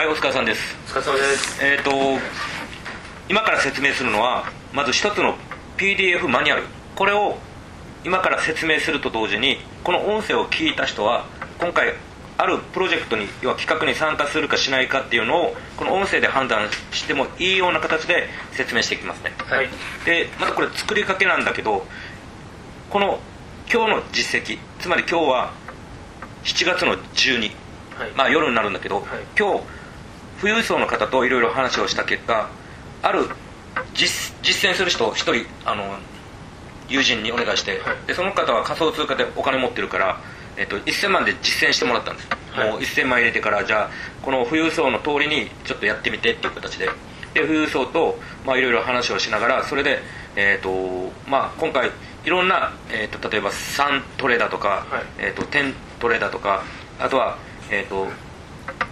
はいお疲れさんです。お疲れ様です。えっ、と今から説明するのはまず一つの PDF マニュアル。これを今から説明すると同時にこの音声を聞いた人は今回あるプロジェクトに要は企画に参加するかしないかっていうのをこの音声で判断してもいいような形で説明していきますね。はい。でまずこれ作りかけなんだけどこの今日の実績つまり今日は7月の12、はい。まあ夜になるんだけど、はい。今日富裕層の方といろいろ話をした結果ある実実践する人を一人あの友人にお願いして、はい。でその方は仮想通貨でお金持ってるから、えっと、1000万で実践してもらったんです、はい。もう1000万入れてからじゃあこの富裕層の通りにちょっとやってみてっていう形で。で富裕層とまあいろいろ話をしながらそれで、えっとまあ、今回いろんな、えっと例えば3トレだとか、はい。えっと10トレだとかあとは、えっと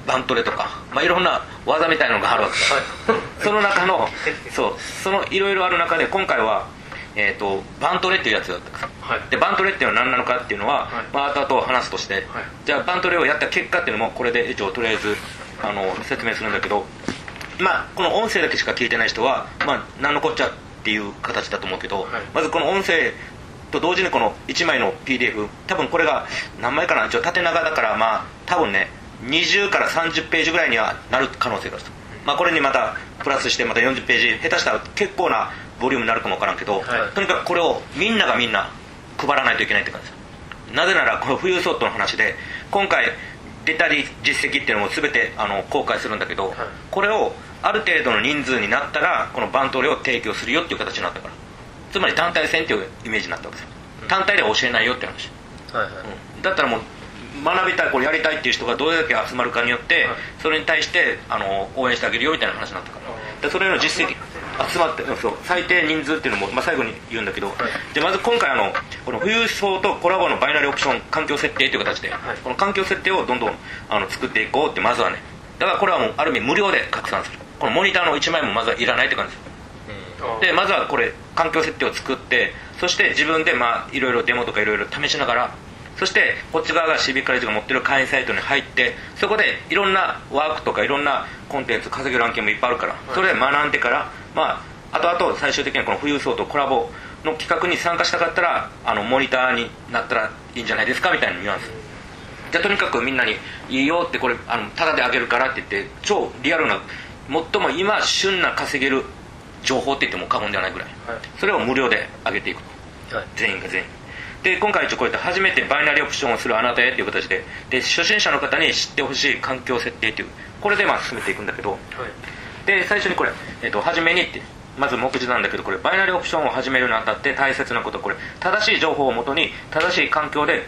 バントレとか、まあ、いろんな技みたいなのがあるわけ。です、はい。その中の そうそのいろいろある中で今回は、えー、とバントレっていうやつだった。んですはい。でバントレっていうのは何なのかっていうのは、はい。まあ後々話すとして、じゃあバントレをやった結果っていうのもこれで一応とりあえずあの説明するんだけどまあこの音声だけしか聞いてない人は、まあ、何のこっちゃっていう形だと思うけど、はい。まずこの音声と同時にこの1枚の PDF 多分これが何枚かな？一応縦長だからまあ多分ね20から30ページぐらいにはなる可能性があると、まあ、これにまたプラスしてまた40ページ下手したら結構なボリュームになるかもわからんけど、はい。とにかくこれをみんながみんな配らないといけないって感じです。なぜならこの富裕層との話で今回出たり実績っていうのも全てあの公開するんだけど、これをある程度の人数になったらこのバントレを提供するよっていう形になったから。つまり団体戦っていうイメージになったわけですよ。単体では教えないよって話、はいはい。うん。だったらもう学びたいこれやりたいっていう人がどれだけ集まるかによって、はい。それに対してあの応援してあげるよみたいな話になったから。でそれの実績集まってそう。最低人数っていうのも、まあ、最後に言うんだけど、でまず今回あのこの富裕層とコラボのバイナリーオプション環境設定という形で、はい。この環境設定をどんどんあの作っていこうってまずはね。だからこれはもうある意味無料で拡散する。このモニターの1枚もまずはいらないって感じです。あでまずはこれ環境設定を作ってそして自分でまあいろいろデモとかいろいろ試しながらそしてこっち側が CB カレッジが持ってる会員サイトに入ってそこでいろんなワークとかいろんなコンテンツ稼げる案件もいっぱいあるからそれで学んでからまあ後々最終的にはこの富裕層とコラボの企画に参加したかったらあのモニターになったらいいんじゃないですかみたいなニュアンス。じゃあとにかくみんなに「いいよ」ってこれあのタダであげるからって言って超リアルな最も今旬な稼げる情報って言っても過言ではないぐらい、はい。それを無料で上げていくと。はい。全員が全員で今回一応こうやって初めてバイナリーオプションをするあなたへっていう形でで初心者の方に知ってほしい環境設定っていうこれでまあ進めていくんだけど。はい。で最初にこれ、えっと初めにってまず目次なんだけどこれバイナリーオプションを始めるにあたって大切なことこれ正しい情報をもとに正しい環境で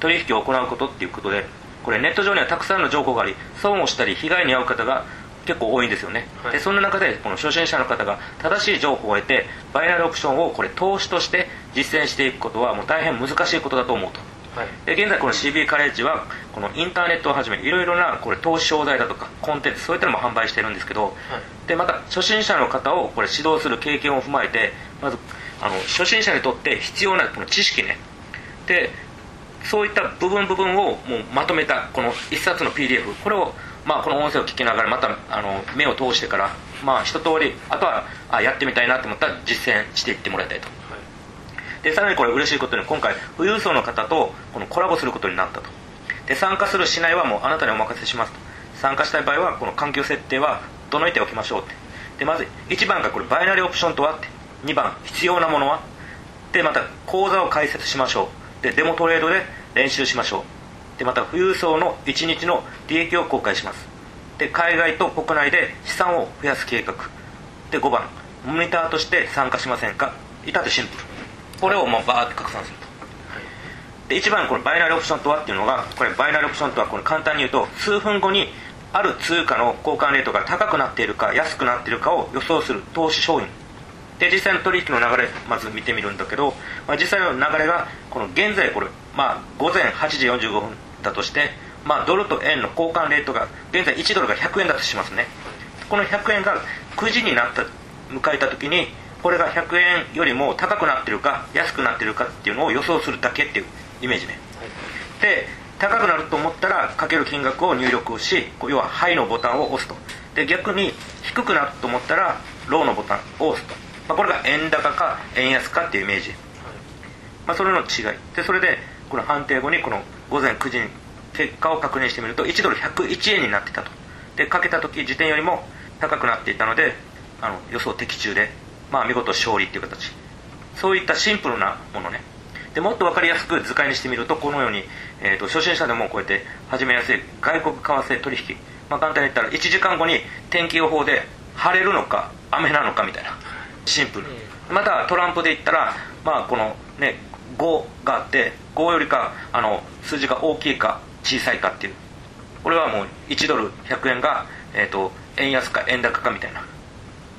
取引を行うことっていうことでこれネット上にはたくさんの情報があり損をしたり被害に遭う方が結構多いんですよね、はい。でそんな中でこの初心者の方が正しい情報を得てバイナリーオプションをこれ投資として実践していくことはもう大変難しいことだと思うと。はい。で現在この CB カレッジはこのインターネットをはじめいろいろなこれ投資商材だとかコンテンツそういったのも販売してるんですけど、でまた初心者の方をこれ指導する経験を踏まえてまずあの初心者にとって必要なこの知識ね。でそういった部分部分をもうまとめたこの一冊の PDF これをまあこの音声を聞きながらまたあの目を通してからまあ一通りあとはあやってみたいなと思ったら実践していってもらいたいとでさらにこれ嬉しいことに今回富裕層の方とこのコラボすることになったと。で参加するしないはもうあなたにお任せしますと。参加したい場合はこの環境設定は整えておきましょうって。でまず1番がこれバイナリーオプションとはって。2番必要なものは。でまた講座を開設しましょう。でデモトレードで練習しましょう。でまた富裕層の1日の利益を公開します。で海外と国内で資産を増やす計画。で5番モニターとして参加しませんか。至ってシンプル。これをもうバーって拡散すると。で一番このバイナリーオプションとはっていうのがこれバイナリーオプションとはこれ簡単に言うと数分後にある通貨の交換レートが高くなっているか安くなっているかを予想する投資商品。で実際の取引の流れまず見てみるんだけど、まあ、実際の流れがこの現在これ、まあ、午前8時45分だとして、まあ、ドルと円の交換レートが現在1ドルが100円だとしますね。この100円が9時になった迎えた時にこれが100円よりも高くなってるか安くなってるかっていうのを予想するだけっていうイメージね。で高くなると思ったらかける金額を入力をし要は「ハイ」のボタンを押すと。で逆に低くなると思ったら「ロー」のボタンを押すと、まあ、これが円高か円安かっていうイメージ、まあ、それの違い。でそれでこの判定後にこの午前9時に結果を確認してみると1ドル101円になってたと。でかけた時時点よりも高くなっていたのであの予想的中で、まあ、見事勝利っていう形。そういったシンプルなものね。でもっと分かりやすく図解にしてみるとこのように、えーと、初心者でもこうやって始めやすい外国為替取引、まあ、簡単に言ったら1時間後に天気予報で晴れるのか雨なのかみたいな。シンプル。またトランプで言ったら、まあ、このね5があって5よりかあの数字が大きいか小さいかっていう。これはもう1ドル100円が、えーと円安か円高かみたいな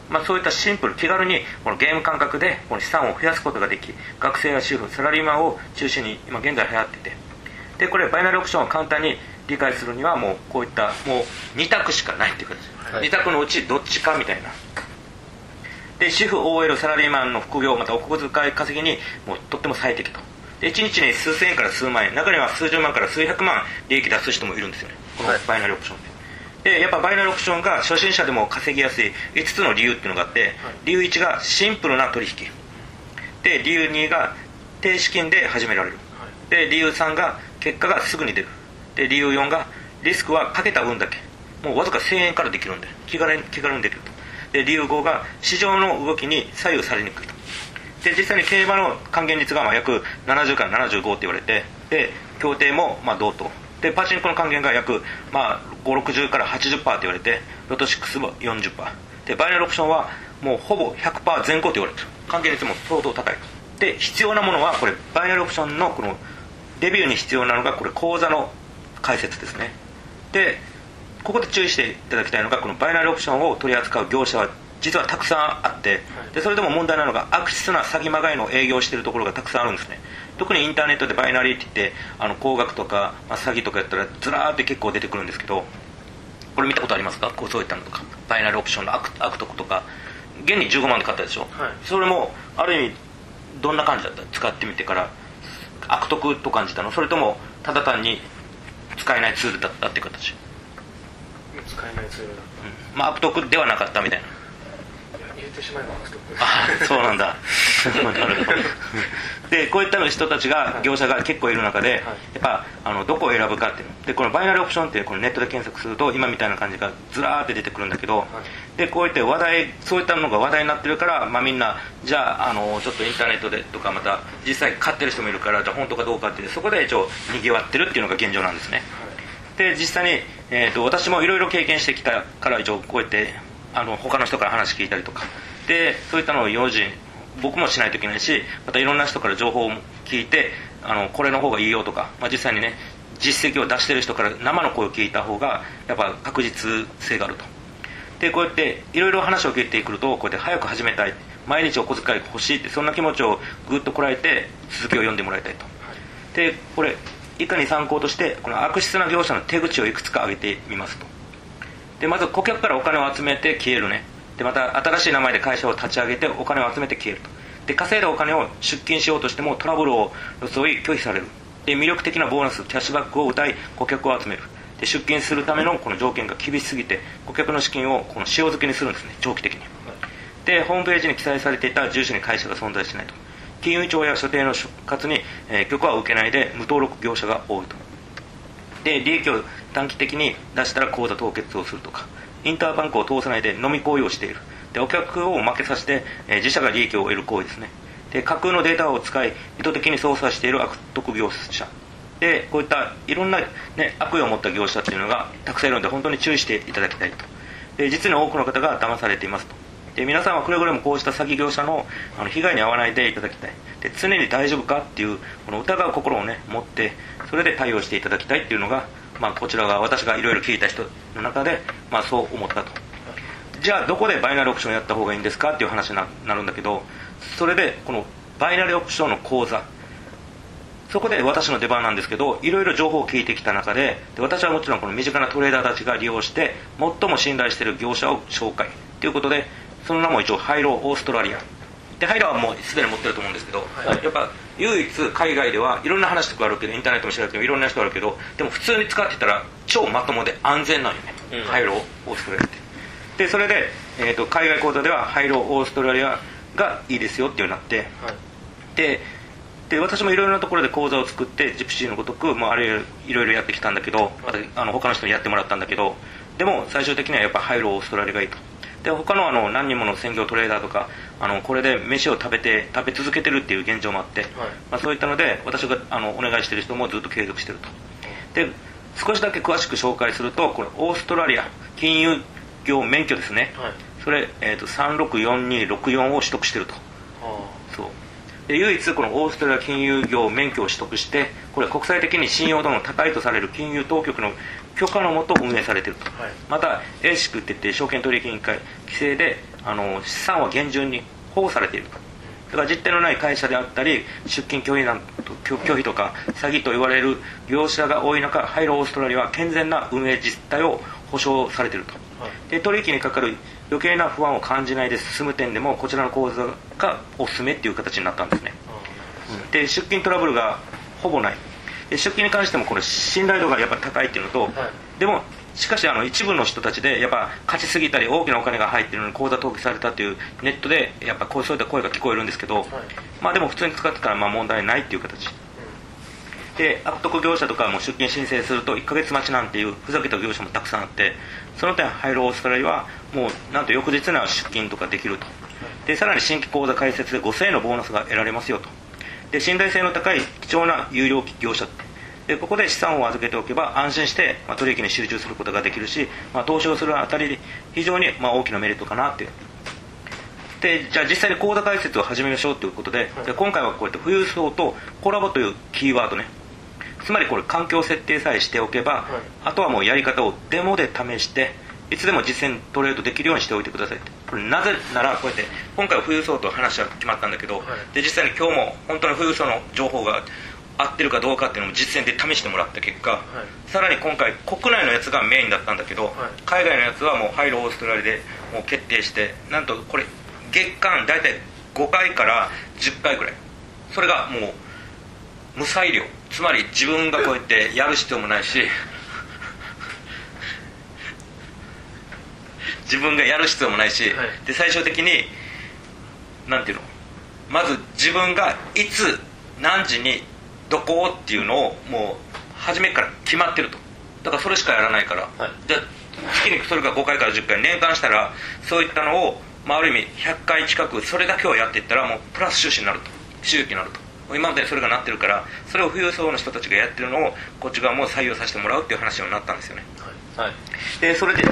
まあ、そういったシンプル気軽にこのゲーム感覚でこの資産を増やすことができ学生や主婦サラリーマンを中心に今現在流行ってて。でこれバイナリーオプションを簡単に理解するにはもうこういったもう2択しかないっていう形、はい、2択のうちどっちかみたいな。で主婦 OL サラリーマンの副業またお小遣い稼ぎにもうとっても最適と。で1日に数千円から数万円中には数十万から数百万利益出す人もいるんですよね。このバイナリーオプションででやっぱバイナルオプションが初心者でも稼ぎやすい5つの理由っていうのがあって、はい、理由1がシンプルな取引。で理由2が低資金で始められる、はい、で理由3が結果がすぐに出る。で理由4がリスクはかけた分だけ。もうわずか1000円からできるんで気軽に気軽にできると。で理由5が市場の動きに左右されにくいと。で実際に競馬の還元率がまあ約70から75って言われてで協定もまあ同等。でパチンコの還元が約、まあ、560から80%って言われてロト6も40%でバイナルオプションはもうほぼ100%前後って言われてる。還元率も相当高い。で必要なものはこれバイナルオプションのこのデビューに必要なのがこれ口座の解説ですね。でここで注意していただきたいのがこのバイナルオプションを取り扱う業者は実はたくさんあってでそれでも問題なのが悪質な詐欺まがいの営業しているところがたくさんあるんですね特にインターネットでバイナリーって言ってあの高額とか、まあ、詐欺とかやったらずらーって結構出てくるんですけどこれ見たことありますか？こうそういったのとか。バイナリーオプションの悪悪徳とか。現に15万で買ったでしょ、はい、それもある意味どんな感じだった？使ってみてから。悪徳と感じたの？それともただ単に使えないツールだったって形？使えないツールだった、うん、まあ悪徳ではなかったみたいな。てしまえばあそうなんだ でこういった人たちが業者が結構いる中で、やっぱあのどこを選ぶかっていうでこのバイナルオプションってこのネットで検索すると今みたいな感じがずらーって出てくるんだけど、はい、でこういった話題そういったのが話題になってるから、まあ、みんなじゃああのちょっとインターネットでとかまた実際買ってる人もいるからじゃあ本当かどうかってそこで一応にぎわってるっていうのが現状なんですね、はい、で実際に、えーと私もいろいろ経験してきたから一応こうやってあの他の人から話聞いたりとか。でそういったのを用心僕もしないといけないしまたいろんな人から情報を聞いてあのこれの方がいいよとか、まあ、実際にね実績を出してる人から生の声を聞いた方がやっぱ確実性があると。でこうやっていろいろ話を聞いてくるとこうやって早く始めたい毎日お小遣い欲しいってそんな気持ちをぐっとこらえて続きを読んでもらいたいと。でこれ以下に参考としてこの悪質な業者の手口をいくつか挙げてみますと。でまず顧客からお金を集めて消えるね。でまた新しい名前で会社を立ち上げてお金を集めて消えると。で稼いだお金を出金しようとしてもトラブルを装い拒否される。で魅力的なボーナスキャッシュバックを謳い顧客を集める。で出金するためのこの条件が厳しすぎて顧客の資金をこの塩漬けにするんですね長期的に。でホームページに記載されていた住所に会社が存在しないと。金融庁や所定の所轄に、えー、許可を受けないで無登録業者が多いと。で利益を短期的に出したら口座凍結をするとか。インターバンクを通さないで飲み行為をしている。でお客を負けさせて、え、自社が利益を得る行為ですね。で架空のデータを使い意図的に操作している悪徳業者。でこういったいろんな、ね、悪意を持った業者っていうのがたくさんいるので本当に注意していただきたいと。で実に多くの方が騙されていますと。で皆さんはくれぐれもこうした詐欺業者のあの被害に遭わないでいただきたい。で常に大丈夫かっていうこの疑う心をね持ってそれで対応していただきたいっていうのがまあ、こちらが私がいろいろ聞いた人の中で、まあ、そう思ったと。じゃあどこでバイナリーオプションやった方がいいんですかっていう話になるんだけどそれでこのバイナリーオプションの講座そこで私の出番なんですけどいろいろ情報を聞いてきた中でで私はもちろんこの身近なトレーダーたちが利用して最も信頼している業者を紹介。ということでその名も一応ハイローオーストラリア。でハイラはもうすでに持ってると思うんですけど、はい。やっぱ唯一海外ではいろんな話とかあるけどインターネットも調べてもいろんな人あるけどでも普通に使ってたら超まともで安全なんよね、うん。ハイローオーストラリアってでそれで、えー、と海外講座ではハイローオーストラリアがいいですよっていうようになってはい。でで私もいろいろなところで講座を作ってジプシーのごとく、まあ、あれいろいろやってきたんだけどあの他の人にやってもらったんだけどでも最終的にはやっぱハイローオーストラリアがいいと。で他のあの何人もの専業トレーダーとかあのこれで飯を食べて食べ続けてるっていう現状もあって、まあ、そういったので私があのお願いしてる人もずっと継続してると。で少しだけ詳しく紹介するとこれオーストラリア金融業免許ですね、はい。それ、えー、と364264を取得してると。あそう。で唯一このオーストラリア金融業免許を取得してこれは国際的に信用度の高いとされる金融当局の許可のもと運営されていると、はい。また ASIC って言って証券取引委員会規制であの資産は厳重に保護されていると。だから実態のない会社であったり出金拒否なん拒拒否とか詐欺と言われる業者が多い中ハイローオーストラリアは健全な運営実態を保証されていると。はいで取引にかかる余計な不安を感じないで進む点でもこちらの口座がおすすめっていう形になったんですね。あで出金トラブルがほぼない。で出金に関してもこれ信頼度がやっぱ高いっていうのと、はい。でもしかしあの一部の人たちでやっぱ勝ちすぎたり大きなお金が入ってるのに口座登記されたっていうネットでやっぱこうそういった声が聞こえるんですけど、はい。まあでも普通に使ってたらまあ問題ないっていう形で悪徳業者とかも出金申請すると1ヶ月待ちなんていうふざけた業者もたくさんあってその点ハイローオーストラリアはもうなんと翌日には出金とかできると。でさらに新規口座開設で5000円のボーナスが得られますよと。で信頼性の高い貴重な有料業者。でここで資産を預けておけば安心して、まあ、取引に集中することができるし、まあ、投資をするあたりで非常に、まあ、大きなメリットかなって。いうでじゃあ実際に口座開設を始めましょうということで,、で今回はこうやって富裕層とコラボというキーワードねつまりこれ環境設定さえしておけば、あとはもうやり方をデモで試していつでも実践トレードできるようにしておいてくださいって。これなぜならこうやって今回は富裕層と話は決まったんだけど、で実際に今日も本当に富裕層の情報が合ってるかどうかっていうのも実践で試してもらった結果、さらに今回国内のやつがメインだったんだけど、海外のやつはもうハイローオーストラリアでもう決定してなんとこれ月間大体5回から10回ぐらい。それがもう無裁量つまり自分がこうやってやる必要もないし自分がやる必要もないし、はい。で最終的になんていうの？まず自分がいつ何時にどこっていうのをもう初めから決まってると。だからそれしかやらないから、はい。じゃあ月にそれが5回から10回年間したらそういったのを、まあ、ある意味100回近くそれだけをやっていったらもうプラス収支になると。収益になると今までそれがなってるからそれを富裕層の人たちがやってるのをこっち側も採用させてもらうっていう話になったんですよね。はい。でそれで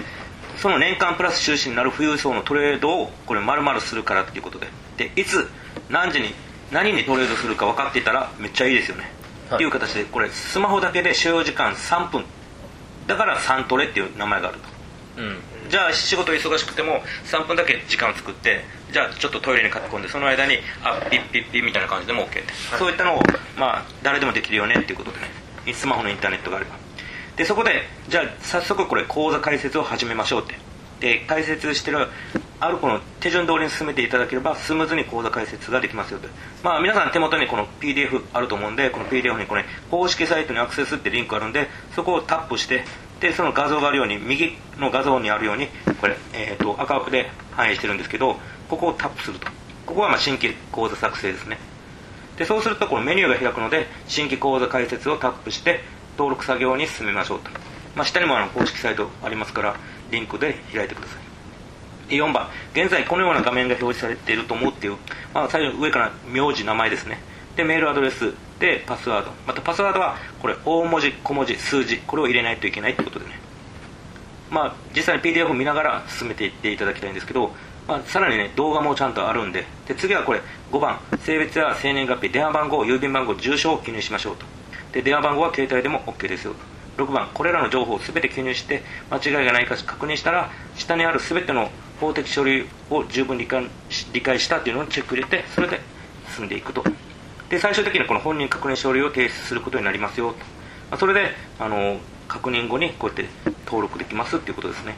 その年間プラス収支になる富裕層のトレードをこれ丸々するからっていうことで。でいつ何時に何にトレードするか分かっていたらめっちゃいいですよね、はい。っていう形でこれスマホだけで使用時間3分。だから3トレっていう名前があると。うんじゃあ仕事忙しくても3分だけ時間を作ってじゃあちょっとトイレに駆け込んでその間にあピッピッピッみたいな感じでも OK って、そういったのをまあ誰でもできるよねっていうことでね。スマホのインターネットがあれば。でそこでじゃあ早速これ講座開設を始めましょうって。で開設してるあるこの手順通りに進めていただければスムーズに講座開設ができますよと。まあ皆さん手元にこの PDF あると思うんでこの PDF にこれ公式サイトにアクセスってリンクあるんでそこをタップしてでその画像があるように右の画像にあるようにこれ、えー、と赤枠で反映してるんですけどここをタップすると。ここはま新規講座作成ですね。でそうするとこのメニューが開くので新規講座開設をタップして登録作業に進めましょうと、まあ、下にもあの公式サイトありますからリンクで開いてください。4番。現在このような画面が表示されていると思うっていう、まあ、最初上から名字名前ですね。でメールアドレスでパスワード。またパスワードはこれ大文字小文字数字これを入れないといけないってことでね。まあ実際に PDF を見ながら進めていっていただきたいんですけど、まあ、さらにね動画もちゃんとあるんでで次はこれ5番性別や生年月日電話番号郵便番号住所を記入しましょうと。で電話番号は携帯でも OK ですよ6番これらの情報を全て記入して間違いがないか確認したら下にある全ての法的書類を十分理解したっていうのをチェック入れてそれで進んでいくと。で最終的にこの本人確認書類を提出することになりますよと、まあ、それであの確認後にこうやって登録できますっていうことですね。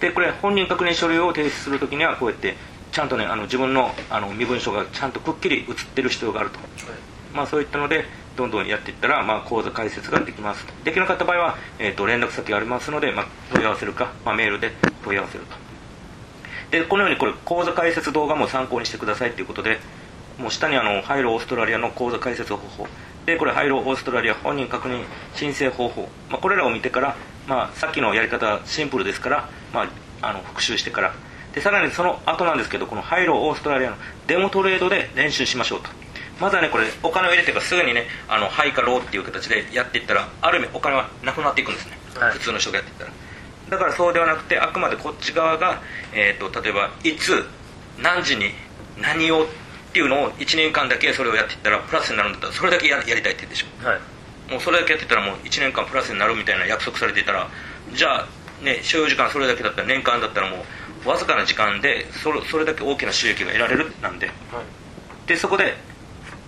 でこれ本人確認書類を提出するときにはこうやってちゃんとねあの自分のあの身分証がちゃんとくっきり写ってる必要があると、まあ、そういったのでどんどんやっていったら、まあ、口座開設ができます。できなかった場合は、えーと、連絡先がありますので、まあ、問い合わせるか、まあ、メールで問い合わせると。でこのようにこれ口座開設動画も参考にしてくださいということでもう下にあのハイローオーストラリアの口座開設方法。でこれハイローオーストラリア本人確認申請方法、まあ、これらを見てから、まあ、さっきのやり方シンプルですから、まあ、あの復習してから。でさらにその後なんですけどこのハイローオーストラリアのデモトレードで練習しましょうと。まずはねこれお金を入れてからすぐにねあのハイかローっていう形でやっていったらある意味お金はなくなっていくんですね、はい、普通の人がやっていったら。だからそうではなくてあくまでこっち側が、えーと、例えばいつ何時に何をっていうのを1年間だけそれをやっていったらプラスになるんだったらそれだけややりたいって言うでしょ、はい、もうそれだけやってたらもう1年間プラスになるみたいな約束されていたらじゃあね所要時間それだけだったら年間だったらもうわずかな時間でそれそれだけ大きな収益が得られるなんで、はい、でそこで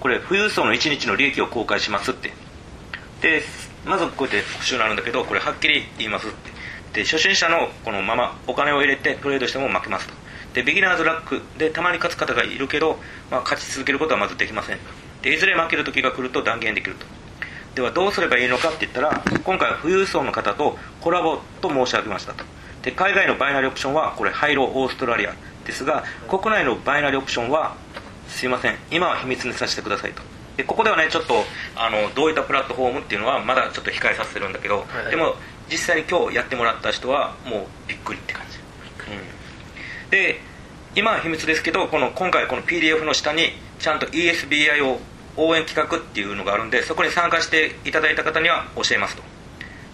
これ富裕層の1日の利益を公開しますって。でまずこうやって復習になるんだけどこれはっきり言いますって。で初心者のこのままお金を入れてトレードしても負けますとでビギナーズラックでたまに勝つ方がいるけど、まあ、勝ち続けることはまずできません。でいずれ負ける時が来ると断言できると。ではどうすればいいのかって言ったら今回は富裕層の方とコラボと申し上げましたと。で海外のバイナリーオプションはこれハイローオーストラリアですが国内のバイナリーオプションはすいません。今は秘密にさせてくださいと。でここではねちょっとあのどういったプラットフォームっていうのはまだちょっと控えさせてるんだけど、はい、でも実際に今日やってもらった人はもうびっくりって感じ、うん、で今は秘密ですけどこの今回この PDF の下にちゃんと ESBI を応援企画っていうのがあるんでそこに参加していただいた方には教えますと。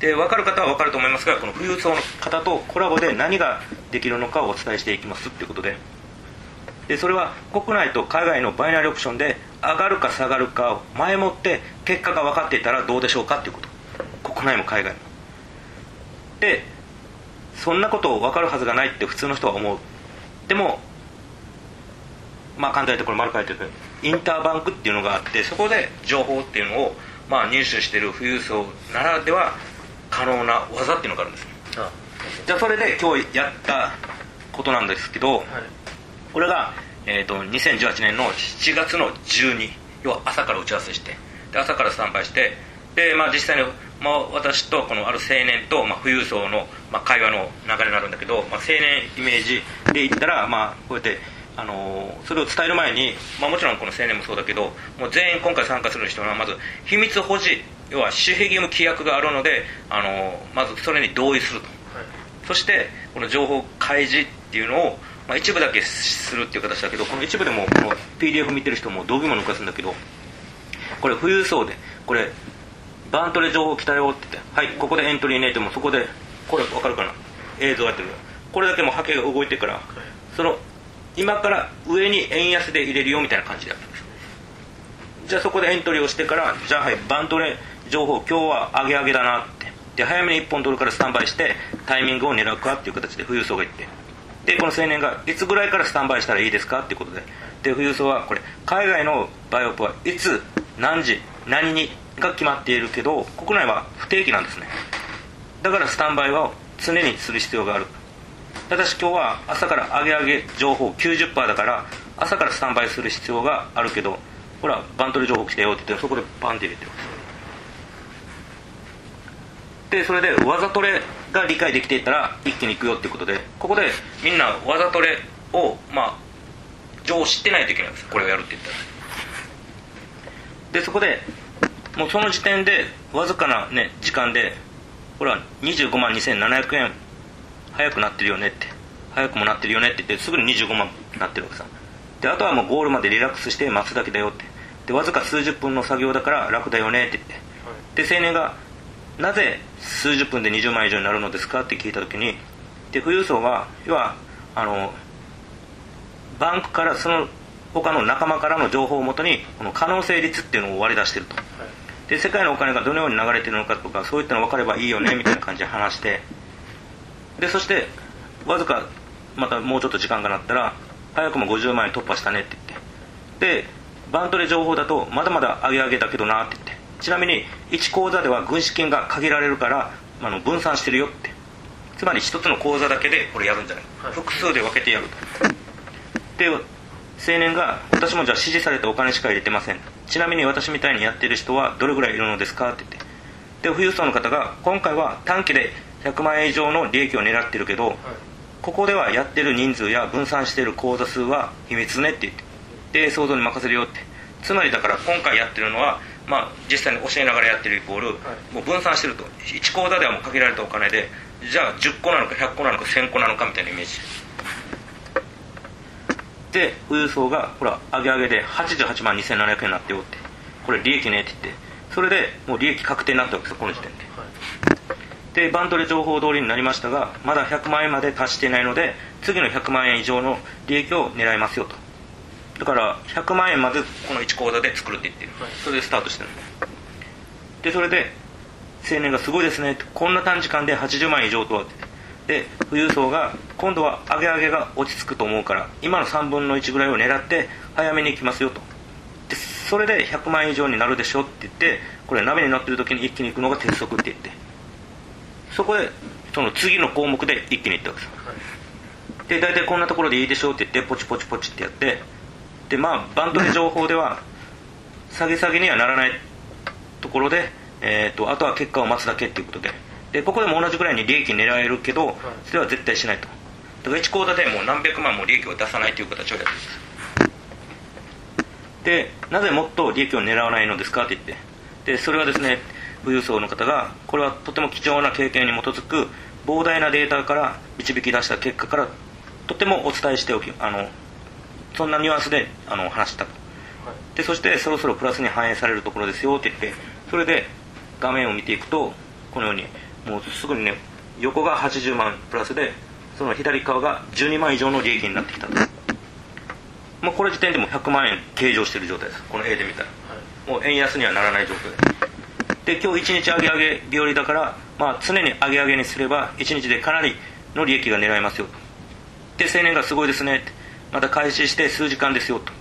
で分かる方は分かると思いますがこの富裕層の方とコラボで何ができるのかをお伝えしていきますっていうことで。でそれは国内と海外のバイナリーオプションで上がるか下がるかを前もって結果が分かっていたらどうでしょうかっていうこと。国内も海外も。でそんなことを分かるはずがないって普通の人は思う。でもまあ簡単に言ってこれ丸書いてるインターバンクっていうのがあってそこで情報っていうのをまあ入手している富裕層ならでは可能な技っていうのがあるんですああ。じゃあそれで今日やったことなんですけど、はい、これが、えーと、2018年の7月の12要は朝から打ち合わせしてで朝からスタンバイしてで、まあ、実際に、まあ、私とこのある青年と、まあ、富裕層の、まあ、会話の流れになるんだけど、まあ、青年イメージで言ったら、まあ、こうやってあのそれを伝える前に、まあ、もちろんこの青年もそうだけどもう全員今回参加する人はまず秘密保持要は守秘義務規約があるのであのまずそれに同意すると、はい、そしてこの情報開示っていうのを、まあ、一部だけするっていう形だけどこの一部でもこの PDF 見てる人も道着も抜かすんだけどこれ富裕層でこれバントで情報来たよって言ってはいここでエントリーねってもそこでこれ分かるかな？映像やってるこれだけも波形が動いてるから、その今から上に円安で入れるよみたいな感じでやるんですじゃあそこでエントリーをしてからじゃあはいバントレ情報今日は上げ上げだなって。で早めに1本取るからスタンバイしてタイミングを狙うかっていう形で富裕層が言って。でこの青年がいつぐらいからスタンバイしたらいいですかっていうことで。で富裕層はこれ海外のバイオップはいつ何時何にが決まっているけど国内は不定期なんですね。だからスタンバイは常にする必要がある。ただし今日は朝から上げ上げ情報90%だから朝からスタンバイする必要があるけどほらバントで情報来たよって言ってそこでバンって入れてますでそれでわざとれが理解できていたら一気にいくよってことでここでみんなわざとれをまあ情報知ってないといけないんですこれをやるって言ったら。でそこでもうその時点でわずかな、ね、時間でほら25万2700円早くなってるよねって早くもなってるよねって言ってすぐに25万になってるわけさ。であとはもうゴールまでリラックスして待つだけだよって。でわずか数十分の作業だから楽だよねって言って。で青年がなぜ数十分で20万以上になるのですかって聞いた時にで富裕層は要はあのバンクからその他の仲間からの情報をもとにこの可能性率っていうのを割り出してると、で世界のお金がどのように流れてるのかとかそういったの分かればいいよねみたいな感じで話して。でそしてわずかまたもうちょっと時間がなったら早くも50万円突破したねって言って。でバントレ情報だとまだまだ上げ上げだけどなって言って。ちなみに1口座では軍資金が限られるからあの分散してるよって。つまり1つの口座だけでこれやるんじゃない、はい、複数で分けてやると。で青年が私もじゃあ指示されたお金しか入れてませんちなみに私みたいにやってる人はどれぐらいいるのですか？って言って。で富裕層の方が今回は短期で100万円以上の利益を狙ってるけど、はい、ここではやってる人数や分散してる口座数は秘密ねって言って。で想像に任せるよって。つまりだから今回やってるのはまあ、実際に教えながらやってるイコール、はい、もう分散してると。1講座ではもう限られたお金でじゃあ10個なのか100個なのか1000個なのかみたいなイメージで富裕層がほら上げ上げで88万2700円になってよって。これ利益ねって言って。それでもう利益確定になったわけですよこの時点で、はい、でバンドで情報通りになりましたがまだ100万円まで達していないので次の100万円以上の利益を狙いますよと。だから100万円までこの1口座で作るって言ってる、はい、それでスタートしてるでそれで青年がすごいですねこんな短時間で80万円以上とはで富裕層が今度は上げ上げが落ち着くと思うから今の3分の1ぐらいを狙って早めに行きますよと。でそれで100万円以上になるでしょって言ってこれ鍋に乗ってる時に一気に行くのが鉄則って言って。そこでその次の項目で一気に行ったわけです、で大体こんなところでいいでしょうって言ってポチポチポチってやって。でまあバントの情報では下げ下げにはならないところで、えーと、あとは結果を待つだけっていうことで。でここでも同じぐらいに利益狙えるけどそれは絶対しないと。だから1口座でもう何百万も利益を出さないという形をやってます。でなぜもっと利益を狙わないのですかって言って。でそれはですね富裕層の方がこれはとても貴重な経験に基づく膨大なデータから導き出した結果からとてもお伝えしておきあのそんなニュアンスであの話したと、はい、でそしてそろそろプラスに反映されるところですよって言ってそれで画面を見ていくとこのようにもうすぐにね横が80万プラスでその左側が12万以上の利益になってきたと。もうこれ時点でも100万円計上してる状態です。この絵で見たら、はい、もう円安にはならない状況でで今日1日上げ上げ日和だから、まあ、常に上げ上げにすれば1日でかなりの利益が狙えますよと。で青年がすごいですねって。また開始して数時間ですよと。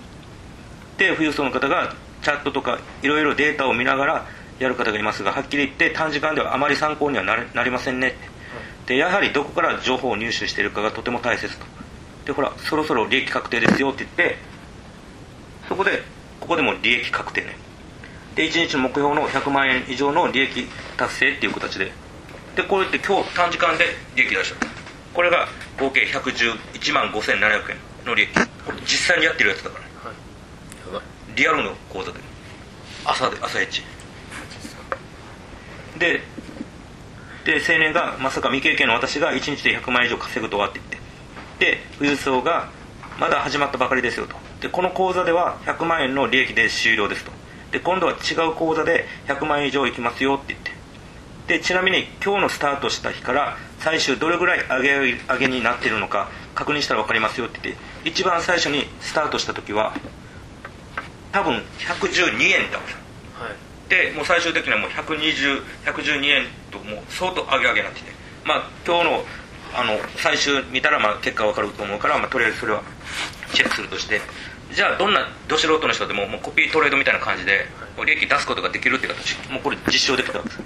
で富裕層の方がチャットとかいろいろデータを見ながらやる方がいますがはっきり言って短時間ではあまり参考にはなりませんね。でやはりどこから情報を入手しているかがとても大切と。でほらそろそろ利益確定ですよって言ってそこでここでも利益確定ね。で1日の目標の100万円以上の利益達成っていう形で。でこれって今日短時間で利益出した。これが合計111万5700円の利益。これ実際にやってるやつだから、はい、リアルの講座で。朝で朝一でで青年がまさか未経験の私が1日で100万円以上稼ぐとはって言って。で富裕層がまだ始まったばかりですよと。でこの口座では100万円の利益で終了ですと。で今度は違う口座で100万円以上いきますよって言って。でちなみに今日のスタートした日から最終どれぐらい上げ上げになっているのか確認したら分かりますよって言って。一番最初にスタートした時は多分112円だもん、はい、でもう最終的にはもう120112円ともう相当上げ上げになってて。まあ今日のあの最終見たらまあ結果分かると思うから、まあ、とりあえずそれはチェックするとして。じゃあどんなど素人の人でももうコピートレードみたいな感じで利益出すことができるっていう形。もうこれ実証できたんです。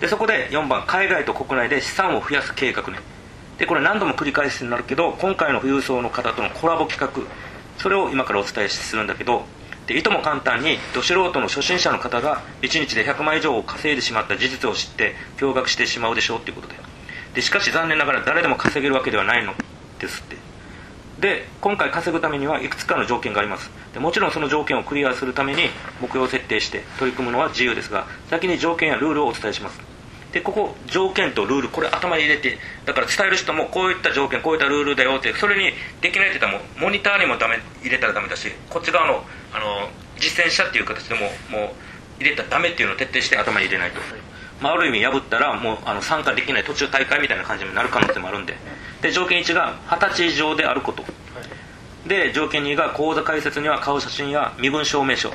でそこで4番海外と国内で資産を増やす計画ね。でこれ何度も繰り返しになるけど今回の富裕層の方とのコラボ企画それを今からお伝えするんだけどでいとも簡単にど素人の初心者の方が1日で100万以上を稼いでしまった事実を知って驚愕してしまうでしょうということででしかし残念ながら誰でも稼げるわけではないのですって。で今回稼ぐためにはいくつかの条件があります。でもちろんその条件をクリアするために目標を設定して取り組むのは自由ですが先に条件やルールをお伝えします。でここ条件とルールこれ頭に入れてだから伝える人もこういった条件こういったルールだよってそれにできないって言ったらもうモニターにもダメ入れたらダメだしこっち側のあの実践者っていう形でももう入れたらダメっていうのを徹底して頭に入れないと、まあ、ある意味破ったらもうあの参加できない途中大会みたいな感じになる可能性もあるんで。で条件1が二十歳以上であること、で条件2が口座開設には顔写真や身分証明書、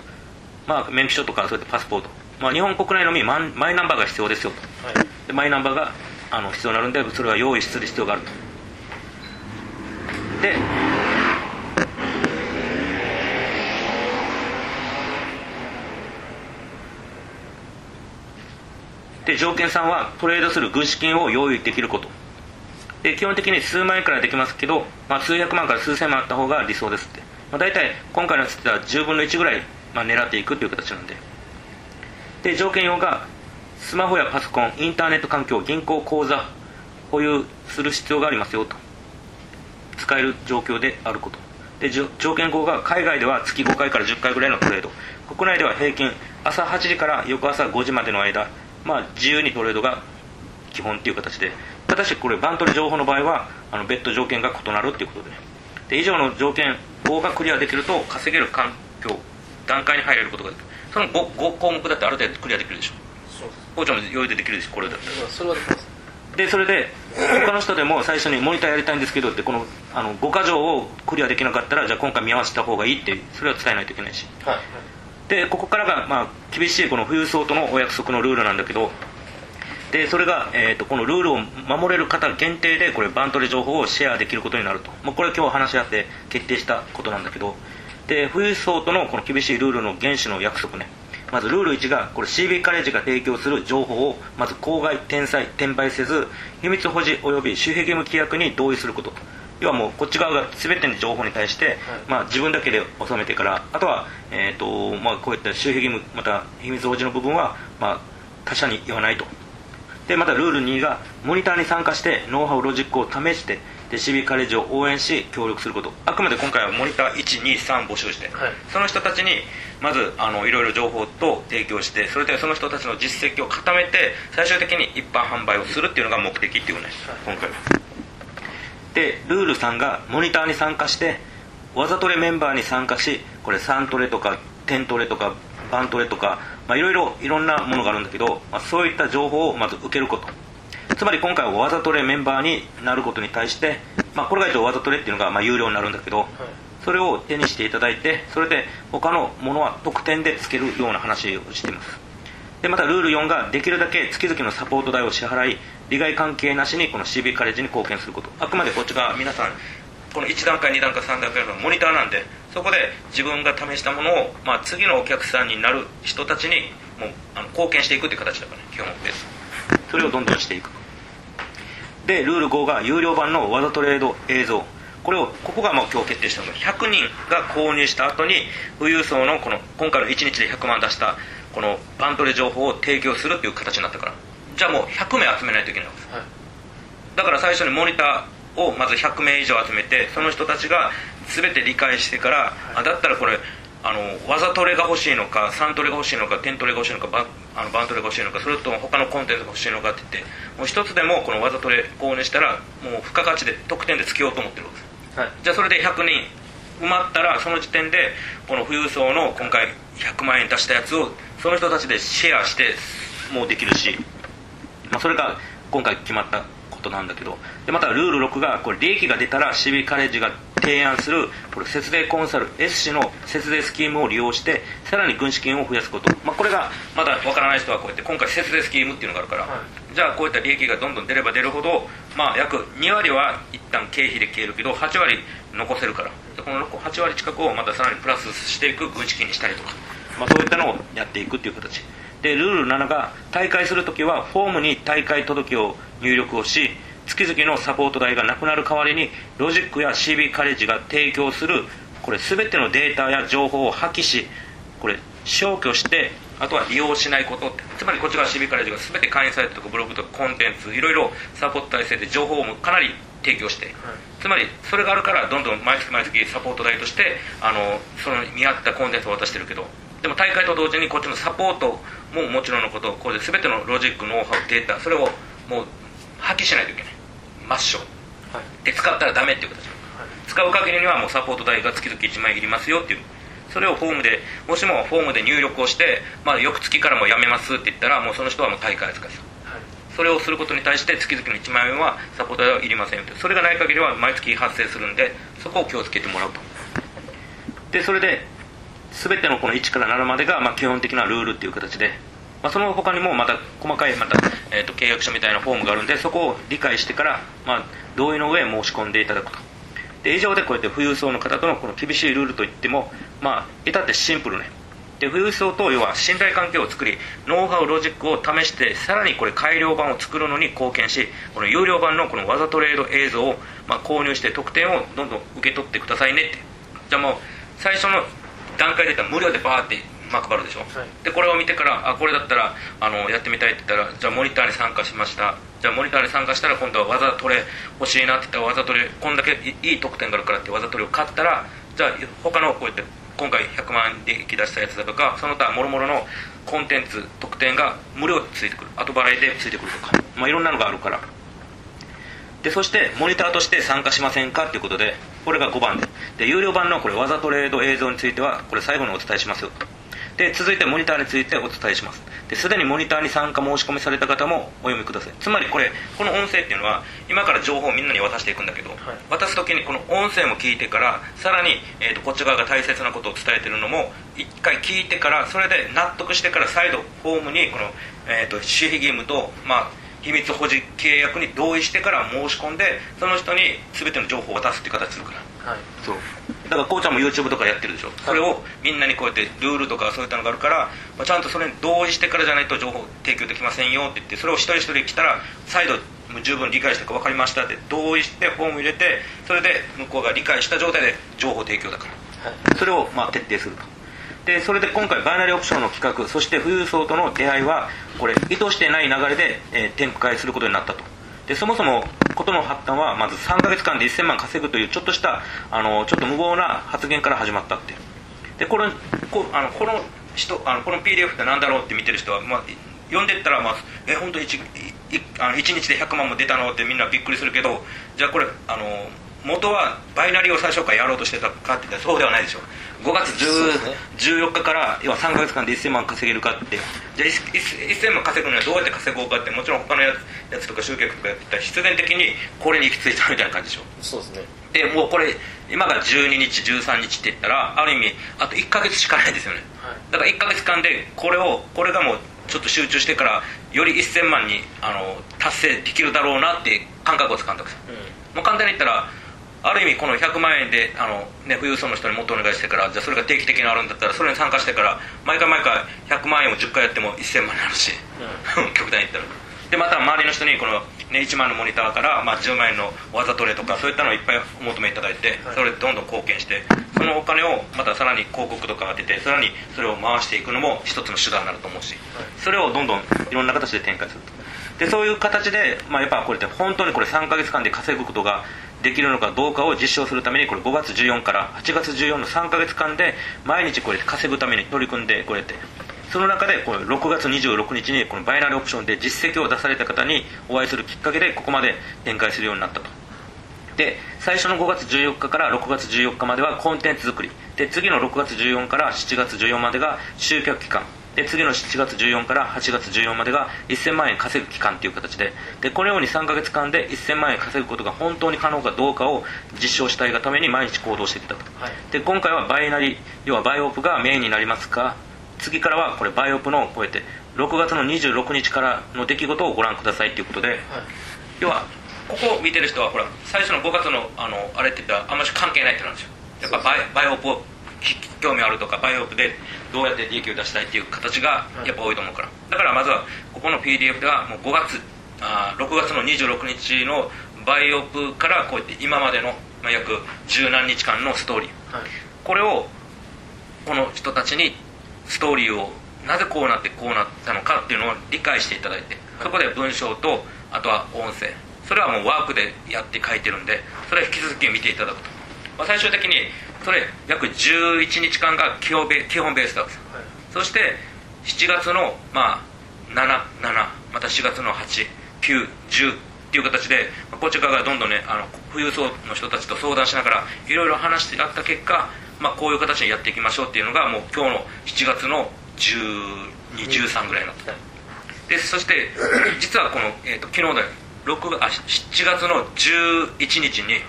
まあ、免許証とかそういったパスポート。まあ、日本国内のみマイナンバーが必要ですよと、はい、でマイナンバーがあの必要になるんでそれは用意する必要があると。でで条件3はトレードする軍資金を用意できること。で基本的に数万円からできますけど、まあ、数百万から数千万あった方が理想ですって、まあ、大体今回のつってた10分の1ぐらい、まあ、狙っていくという形なんで。で条件用がスマホやパソコンインターネット環境銀行口座保有する必要がありますよと。使える状況であること。で条件5が海外では月5回から10回ぐらいのトレード。国内では平均朝8時から翌朝5時までの間、まあ、自由にトレードが基本っていう形でただしこれバントリ情報の場合はあの別途条件が異なるっていうことで。で以上の条件5がクリアできると稼げる環境段階に入れることができる。その 5, 5項目だってある程度クリアできるでしょ。包丁も余裕でできるでしょこれだったらそれはできます。でそれで他の人でも最初にモニターやりたいんですけどってこのあの5箇条をクリアできなかったらじゃあ今回見合わせた方がいいってそれは伝えないといけないし、はい、でここからが、まあ、厳しいこの富裕層とのお約束のルールなんだけどでそれが、えーと、このルールを守れる方限定でこれバントレ情報をシェアできることになると、まあ、これは今日話し合って決定したことなんだけどで富裕層とのこの厳しいルールの原資の約束ね。まずルール1がこれ CB カレッジが提供する情報をまず公害転載転売せず秘密保持及び守秘義務規約に同意すること。要はもうこっち側が全ての情報に対して、はい、まあ、自分だけで収めてからあとは、えーとまあ、こういった守秘義務また秘密保持の部分は、まあ、他者に言わないと。でまたルール2がモニターに参加してノウハウロジックを試してでシビカレッジを応援し協力すること。あくまで今回はモニター123募集して、はい、その人たちにまずあのいろいろ情報と提供してそれでその人たちの実績を固めて最終的に一般販売をするっていうのが目的っていうね、はい、今回はでルール3がモニターに参加してわざトレメンバーに参加しこれ3トレとか10トレとかバントレとかいろいろいろんなものがあるんだけど、まあ、そういった情報をまず受けること。つまり今回はわざトレメンバーになることに対して、まあ、これが一応わざトレっていうのがまあ有料になるんだけど、はい、それを手にしていただいてそれで他のものは特典でつけるような話をしています。でまたルール4ができるだけ月々のサポート代を支払い利害関係なしにこの CB カレッジに貢献すること。あくまでこっちが皆さんこの1段階2段階3段階のモニターなんでそこで自分が試したものを、まあ、次のお客さんになる人たちにもうあの貢献していくっていう形だからね基本ですそれをどんどんしていく。でルール5が有料版のワザトレード映像。これをここがもう今日決定したのが100人が購入した後に富裕層のこの今回の1日で100万出したこのバントレ情報を提供するっていう形になったからじゃあもう100名集めないといけないわけです、はい、だから最初にモニターをまず100名以上集めてその人たちが全て理解してから、はい、あだったらこれあの技トレが欲しいのか3トレが欲しいのか点トレが欲しいのかバあのバントレが欲しいのかそれとも他のコンテンツが欲しいのかって言ってもう一つでもこの技トレ購入したらもう付加価値で得点でつけようと思ってるわけです、はい、じゃあそれで100人埋まったらその時点でこの富裕層の今回100万円出したやつをその人たちでシェアしてもうできるし、まあ、それが今回決まったことなんだけどでまたルール6がこれ利益が出たら CB カレッジが提案するこれ節税コンサル S 氏の節税スキームを利用してさらに軍資金を増やすこと、まあ、これがまだわからない人はこうやって今回節税スキームっていうのがあるから、はい、じゃあこういった利益がどんどん出れば出るほど、まあ、約2割は一旦経費で消えるけど8割残せるから。この8割近くをまたさらにプラスしていく軍資金にしたりとか、まあ、そういったのをやっていくっていう形でルール7が大会するときはフォームに大会届を入力をし月々のサポート代がなくなる代わりにロジックや CB カレッジが提供するこれ全てのデータや情報を破棄しこれ消去してあとは利用しないこと。つまりこっち側 CB カレッジが全て会員サイトとかブログとかコンテンツいろいろサポート体制で情報をかなり提供して、はい、つまりそれがあるからどんどん毎月毎月サポート代としてあのその見合ったコンテンツを渡してるけどでも大会と同時にこっちのサポートももちろんのことこれで全てのロジックノウハウデータそれをもう破棄しないといけない。抹消、はい、で使ったらダメっていう形、はい、使う限りにはもうサポート代が月々1万円いりますよっていう。それをフォームでもしもフォームで入力をして、まあ、翌月からもうやめますって言ったらもうその人はもう大会扱いです、はい、それをすることに対して月々の1万円はサポート代はいりませんとそれがない限りは毎月発生するんでそこを気をつけてもらうと。でそれで全てのこの1から7までがまあ基本的なルールっていう形でまあ、その他にもまた細かいまた、えー、と契約書みたいなフォームがあるんでそこを理解してから、まあ、同意の上申し込んでいただくと。で以上でこうやって富裕層の方とのこの厳しいルールといってもまあ至ってシンプルね。で富裕層と要は信頼関係を作りノウハウロジックを試してさらにこれ改良版を作るのに貢献しこの有料版のこのわざトレード映像をまあ購入して特典をどんどん受け取ってくださいねって。じゃあもう最初の段階で言ったら無料でバーってまあ、配るでしょ、はい、でこれを見てからあこれだったらあのやってみたいって言ったらじゃあモニターに参加しました。じゃあモニターに参加したら今度はわざとれ欲しいなって言ったらわざとれこんだけいい得点があるからってわざとれを買ったらじゃあ他のこうやって今回100万円で引き出したやつだとかその他もろもろのコンテンツ特典が無料でついてくる。後払いでついてくるとか、まあ、いろんなのがあるからでそしてモニターとして参加しませんかということでこれが5番。でで有料版のこれわざトレード映像についてはこれ最後にお伝えしますよ。で続いてモニターについてお伝えします。ですでにモニターに参加申し込みされた方もお読みください。つまりこれこの音声っていうのは今から情報をみんなに渡していくんだけど、はい、渡す時にこの音声も聞いてからさらに、えーと、こっち側が大切なことを伝えてるのも一回聞いてからそれで納得してから再度フォームにこの、えーと、と守秘義務と、まあ、秘密保持契約に同意してから申し込んでその人に全ての情報を渡すっていう形するから、はい、そう。だからこうちゃんも YouTube とかやってるでしょ、はい、それをみんなにこうやってルールとかそういったのがあるから、まあ、ちゃんとそれに同意してからじゃないと情報提供できませんよって言ってそれを一人一人来たら再度十分理解したか分かりましたって同意してフォーム入れてそれで向こうが理解した状態で情報提供だから、はい、それをまあ徹底するとでそれで今回バイナリーオプションの企画そして富裕層との出会いはこれ意図してない流れで、えー、展開することになったと。でそもそもことの発端はまず3か月間で1000万稼ぐというちょっとしたあのちょっと無謀な発言から始まったってでこれこあのこの人あのこの PDF って何だろうって見てる人は、まあ、読んでったら、まあ、え本当 1, あの1日で100万も出たのってみんなびっくりするけどじゃあこれあの元はバイナリーを最初からやろうとしてたかって言ったらそうではないでしょ。う5月10、14日から要は3か月間で1000万稼げるかって。じゃあ1000万稼ぐにはどうやって稼ごうかってもちろん他のやつとか集客とかやってたら必然的にこれに行き着いたみたいな感じでしょ。そうですね。でもうこれ今が12日13日って言ったらある意味あと1か月しかないですよね、はい、だから1か月間でこれをこれがもうちょっと集中してからより1000万にあの達成できるだろうなって感覚をつかんだわけです、うん、もう簡単に言ったらある意味この100万円であの、ね、富裕層の人にもっとお願いしてからじゃあそれが定期的にあるんだったらそれに参加してから毎回毎回100万円を10回やっても1000万になるし、うん、極端に言ったら。でまた周りの人にこの、ね、1万のモニターから、まあ、10万円のわざとれとかそういったのをいっぱいお求めいただいてそれでどんどん貢献してそのお金をまたさらに広告とかが出てさらにそれを回していくのも一つの手段になると思うしそれをどんどんいろんな形で展開すると。でそういう形で、まあ、やっぱこれって本当にこれ3か月間で稼ぐことができるのかどうかを実証するためにこれ5月14から8月14の3か月間で毎日これ稼ぐために取り組んでこれてその中でこれ6月26日にこのバイナルオプションで実績を出された方にお会いするきっかけでここまで展開するようになったと。で最初の5月14日から6月14日まではコンテンツ作り。で次の6月14から7月14までが集客期間。で次の7月14から8月14までが1000万円稼ぐ期間という形ででこのように3か月間で1000万円稼ぐことが本当に可能かどうかを実証したいがために毎日行動してきたと、はい、で今回はバイナリ要はバイオープがメインになりますか次からはこれバイオープのこうやって6月の26日からの出来事をご覧くださいということで、はい、要はここを見てる人はほら最初の5月のあのあれって言ったらあんまり関係ないってなんですよ。やっぱバイバイオープを興味あるとかバイオープでどうやって利益を出したいっていう形がやっぱ多いと思うから。だからまずはここの PDF ではもう5月あ6月の26日のバイオープからこうやって今までの、まあ、約十何日間のストーリー、はい、これをこの人たちにストーリーをなぜこうなってこうなったのかっていうのを理解していただいて、そこで文章とあとは音声。それはもうワークでやって書いてるんでそれは引き続き見ていただくと、まあ、最終的にそれ約11日間が基本ベ基本ベースだ、はい、そして7月のまあ77また4月の89110っていう形でこっち側がどんどんねあの富裕層の人たちと相談しながらいろいろ話してやった結果、まあ、こういう形でやっていきましょうっていうのがもう今日の7月の1213ぐらいになって、でそして 実はこの、えーと、昨日だよ。6あ7月の11日に、はい、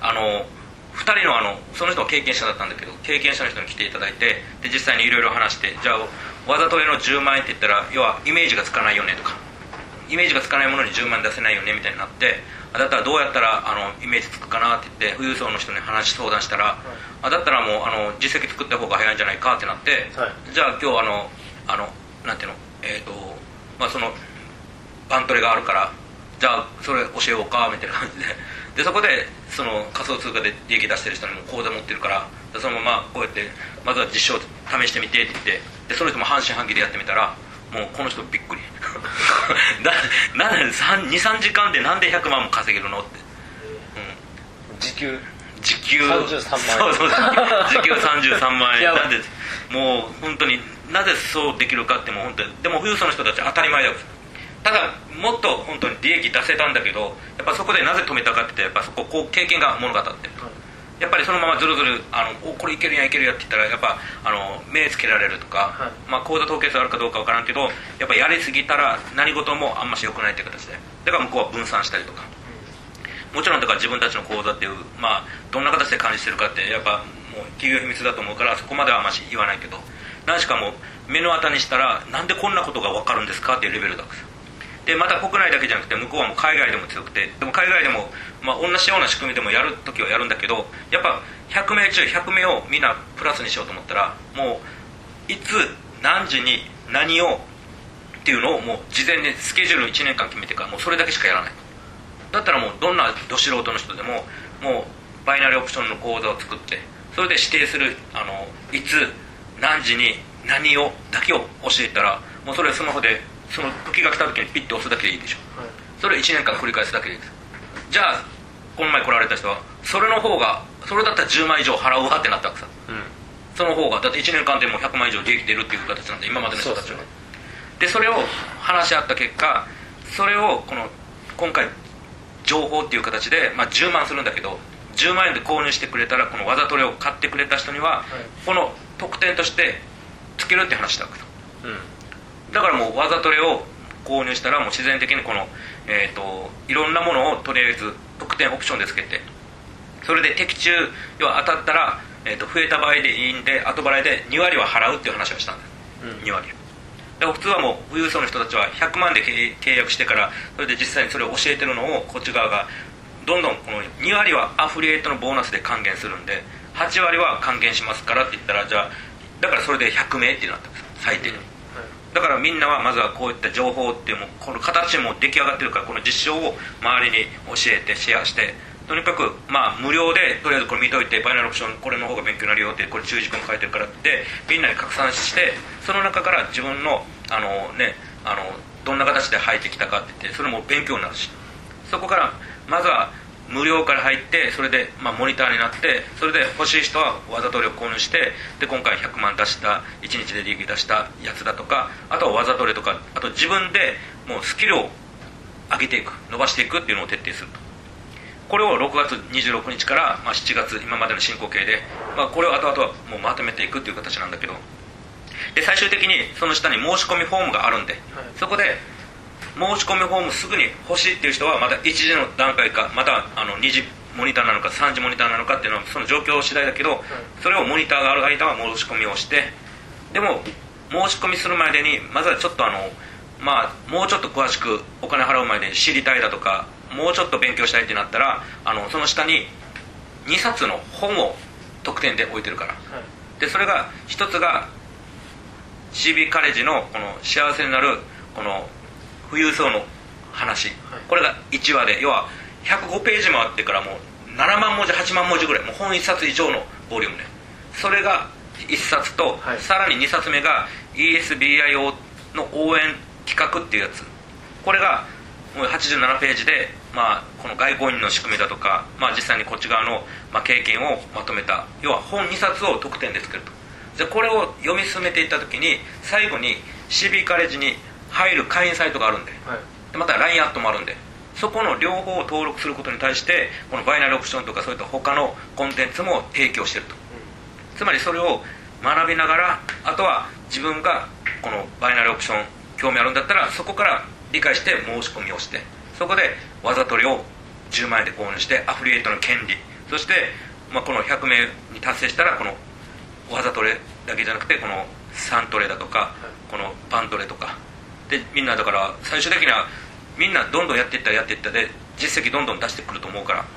あの2人のあのその人は経験者だったんだけど経験者の人に来ていただいてで実際にいろいろ話してじゃあわざとへの10万円って言ったら要はイメージがつかないよねとかイメージがつかないものに10万円出せないよねみたいになってだったらどうやったらあのイメージつくかなって言って富裕層の人に話相談したら、あだったらもうあの実績作った方が早いんじゃないかってなって、はい。じゃあ今日あのあのなんていうのえっ、とまあそのバントレがあるからじゃあそれ教えようかみたいな感じででそこでその仮想通貨で利益出してる人にも口座持ってるからでそのままこうやってまずは実証試してみてって言ってでその人も半信半疑でやってみたらもうこの人びっくり。ななんで23時間でなんで100万も稼げるの？って、うん、時給？時給。33万円。そうそう時給33万円。なんでもう本当になぜそうできるかってもう本当にでも富裕層の人たちは当たり前だよただもっと本当に利益出せたんだけどやっぱそこでなぜ止めたかって言ってやっぱそここう経験が物語ってるやっぱりそのままずるずるあのおこれいけるやんいけるやって言ったらやっぱあの目つけられるとか、はい。まあ、口座統計数あるかどうかわからんけどやっぱやりすぎたら何事もあんまし良くないっていう形で。だから向こうは分散したりとか。もちろんだから自分たちの口座っていう、まあ、どんな形で管理してるかってやっぱもう企業秘密だと思うからそこまではあんまし言わないけど。何しかもう目の当たりにしたらなんでこんなことが分かるんですかっていうレベルだからでまた国内だけじゃなくて向こうはもう海外でも強くてでも海外でも、まあ、同じような仕組みでもやるときはやるんだけどやっぱ100名中100名をみんなプラスにしようと思ったらもういつ何時に何をっていうのをもう事前にスケジュール1年間決めてからもうそれだけしかやらない。だったらもうどんなど素人の人でももうバイナリーオプションの口座を作ってそれで指定するあのいつ何時に何をだけを教えたらもうそれスマホでその時が来た時にピッて押すだけでいいでしょ。それを1年間繰り返すだけでいいです。じゃあこの前来られた人はそれの方がそれだったら10万以上払うわってなったわけさ。その方がだって1年間でもう100万以上利益出るっていう形なんで今までの人たちは。でそれを話し合った結果それをこの今回情報っていう形で、まあ、10万するんだけど10万円で購入してくれたらこのわざとれを買ってくれた人には、この特典としてつけるって話したわけさだからもうわざとれを購入したらもう自然的にこの、えー、といろんなものをとりあえず特典オプションでつけてそれで的中要は当たったら、えー、と増えた場合でいいんで後払いで2割は払うっていう話をしたんです、うん。2割。だから普通はもう富裕層の人たちは100万で契契約してからそれで実際にそれを教えてるのをこっち側がどんどんこの2割はアフリエイトのボーナスで還元するんで8割は還元しますからって言ったらじゃあだからそれで100名ってなったんです最低に、だからみんなはまずはこういった情報っていうもこの形も出来上がってるからこの実証を周りに教えてシェアしてとにかくまあ無料でとりあえずこれ見といてバイナルオプションこれの方が勉強になるよってこれ注意事項書いてるからってみんなに拡散してその中から自分のあのねあのどんな形で入ってきたかって言ってそれも勉強になるし。そこからまずは無料から入ってそれで、まあ、モニターになってそれで欲しい人はわざとりを購入してで今回100万出した1日で利益出したやつだとかあとはわざとりとかあと自分でもうスキルを上げていく伸ばしていくっていうのを徹底すると。これを6月26日から、まあ、7月今までの進行形で、まあ、これを後々はもうまとめていくっていう形なんだけど。で最終的にその下に申し込みフォームがあるんで、そこで申し込みフォームすぐに欲しいっていう人はまた1時の段階かまたあの2時モニターなのか3時モニターなのかっていうのはその状況次第だけど、それをモニターがある間は申し込みをしてでも申し込みするまでにまずはちょっとあのまあもうちょっと詳しくお金払う前で知りたいだとかもうちょっと勉強したいってなったらあのその下に2冊の本を特典で置いてるから。でそれが一つが CB カレッジのこの幸せになるこの富裕層の話、これが1話で要は105ページもあってからもう7万文字8万文字ぐらい。もう本1冊以上のボリュームでそれが1冊と、はい。さらに2冊目が ESBIO の応援企画っていうやつ。これがもう87ページで、まあ、この外交員の仕組みだとか、まあ、実際にこっち側の、まあ、経験をまとめた。要は本2冊を特典で作ると。じゃあこれを読み進めていった時に最後に CB カレッジに入る会員サイトがあるんで。でまた LINE アットもあるんで。そこの両方を登録することに対してこのバイナルオプションとかそういった他のコンテンツも提供してると。つまりそれを学びながらあとは自分がこのバイナルオプション興味あるんだったらそこから理解して申し込みをしてそこでわざとりを10万円で購入してアフリエイトの権利。そして、まあ、この100名に達成したらこのわざとれだけじゃなくてこの3トレだとかこのバントレとかでみんなだから最終的にはみんなどんどんやっていったらやっていったで実績どんどん出してくると思うから。はい。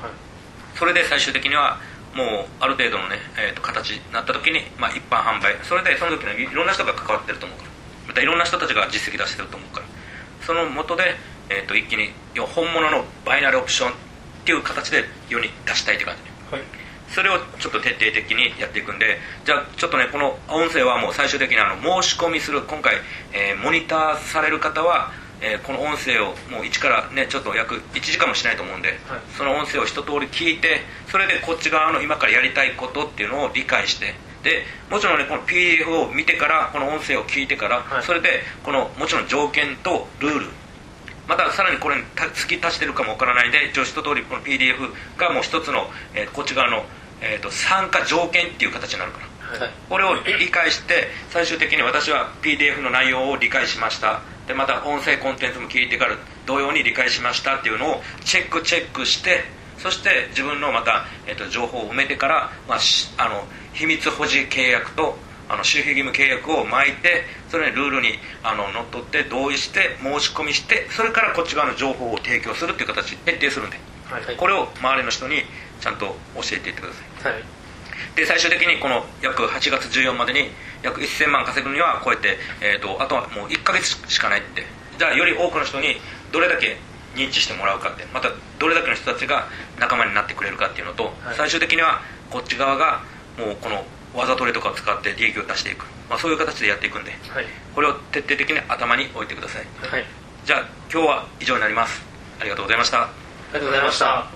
それで最終的にはもうある程度のね、えー、と形になった時に、まあ、一般販売。それでその時のいろんな人が関わってると思うから。またいろんな人たちが実績出してると思うから。その元で、えー、と一気に本物のバイナルオプションっていう形で世に出したいって感じ。ねはいそれをちょっと徹底的にやっていくんでじゃあちょっとねこの音声はもう最終的にあの申し込みする今回、えーモニターされる方は、えーこの音声をもう一からねちょっと約1時間もしないと思うんで、はい。その音声を一通り聞いてそれでこっち側の今からやりたいことっていうのを理解してでもちろんねこの PDF を見てからこの音声を聞いてから、はい。それでこのもちろん条件とルールまたさらにこれにた付き足してるかもわからないんで一通りこの PDF がもう一つの、えーこっち側の、えー、と参加条件っていう形になるからはい。これを理解して最終的に私は PDF の内容を理解しました。でまた音声コンテンツも聞いてから同様に理解しましたっていうのをチェックチェックしてそして自分のまた、えー、と情報を埋めてから、まあ、しあの秘密保持契約とあの守秘義務契約を巻いてそれにルールにあののっとって同意して申し込みしてそれからこっち側の情報を提供するっていう形で徹底するんで。はい。これを周りの人にちゃんと教えていってください。はい。で最終的にこの約8月14までに約1000万稼ぐにはこうやって、えー、とあとはもう1ヶ月しかないって。じゃあより多くの人にどれだけ認知してもらうかって。またどれだけの人たちが仲間になってくれるかっていうのと、はい。最終的にはこっち側がもうこの技トレとかを使って利益を出していく、まあ、そういう形でやっていくんではい。これを徹底的に頭に置いてください。はい。じゃあ今日は以上になります。ありがとうございました。ありがとうございました